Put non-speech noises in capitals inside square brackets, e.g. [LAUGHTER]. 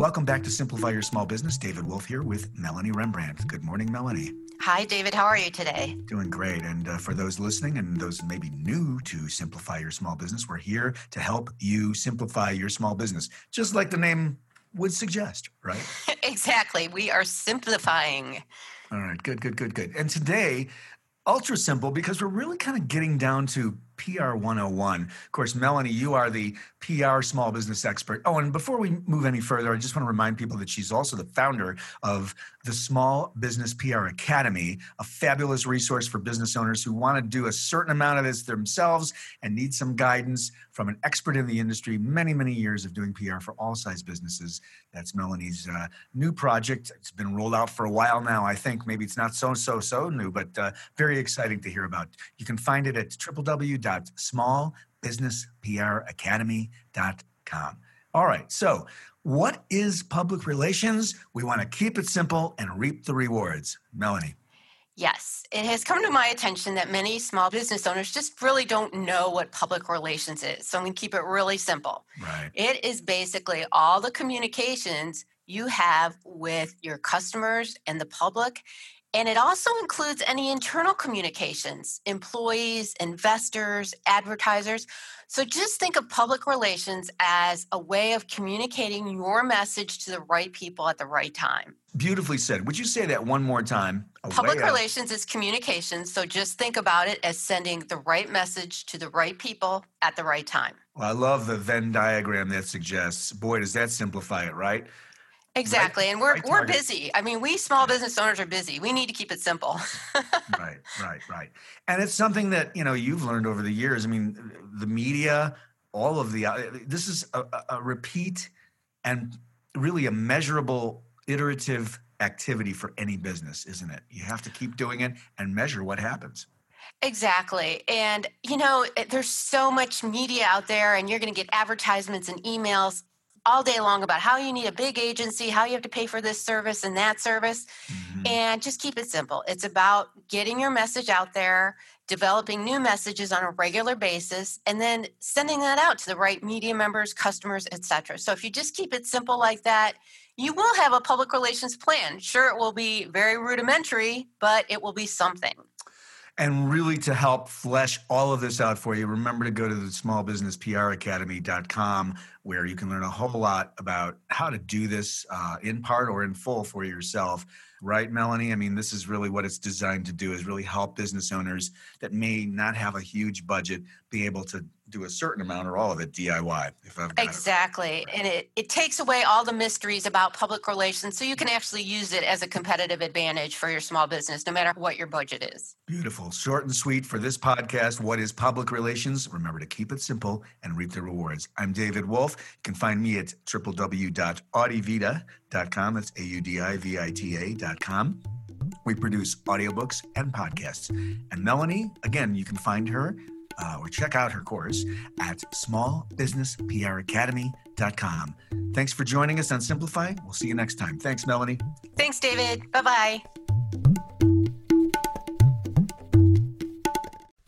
Welcome back to Simplify Your Small Business. David Wolf here with Melanie Rembrandt. Good morning, Melanie. Hi, David. How are you today? Doing great. And uh, for those listening and those maybe new to Simplify Your Small Business, we're here to help you simplify your small business, just like the name would suggest, right? [LAUGHS] exactly. We are simplifying. All right. Good, good, good, good. And today, ultra simple because we're really kind of getting down to PR 101. Of course, Melanie, you are the PR small business expert. Oh, and before we move any further, I just want to remind people that she's also the founder of the Small Business PR Academy, a fabulous resource for business owners who want to do a certain amount of this themselves and need some guidance from an expert in the industry, many, many years of doing PR for all size businesses. That's Melanie's uh, new project. It's been rolled out for a while now. I think maybe it's not so, so, so new, but uh, very exciting to hear about. You can find it at www www.smallbusinesspracademy.com. All right, so what is public relations? We want to keep it simple and reap the rewards. Melanie. Yes, it has come to my attention that many small business owners just really don't know what public relations is. So I'm going to keep it really simple. Right. It is basically all the communications you have with your customers and the public and it also includes any internal communications, employees, investors, advertisers. So just think of public relations as a way of communicating your message to the right people at the right time. Beautifully said. Would you say that one more time? Public relations is communication. So just think about it as sending the right message to the right people at the right time. Well, I love the Venn diagram that suggests, boy, does that simplify it, right? Exactly. Right, and we're right we're busy. I mean, we small business owners are busy. We need to keep it simple. [LAUGHS] right, right, right. And it's something that, you know, you've learned over the years. I mean, the media, all of the uh, this is a, a repeat and really a measurable iterative activity for any business, isn't it? You have to keep doing it and measure what happens. Exactly. And, you know, there's so much media out there, and you're going to get advertisements and emails all day long about how you need a big agency, how you have to pay for this service and that service. Mm-hmm. And just keep it simple. It's about getting your message out there, developing new messages on a regular basis, and then sending that out to the right media members, customers, etc. So if you just keep it simple like that, you will have a public relations plan. Sure, it will be very rudimentary, but it will be something. And really, to help flesh all of this out for you, remember to go to the smallbusinesspracademy.com where you can learn a whole lot about how to do this uh, in part or in full for yourself right melanie i mean this is really what it's designed to do is really help business owners that may not have a huge budget be able to do a certain amount or all of it DIY. If I've exactly, it. and it it takes away all the mysteries about public relations, so you can actually use it as a competitive advantage for your small business, no matter what your budget is. Beautiful, short and sweet for this podcast. What is public relations? Remember to keep it simple and reap the rewards. I'm David Wolf. You can find me at www.audivita.com. That's a u d i v i t a.com. We produce audiobooks and podcasts. And Melanie, again, you can find her uh, or check out her course at smallbusinesspracademy.com. Thanks for joining us on Simplify. We'll see you next time. Thanks, Melanie. Thanks, David. Bye bye.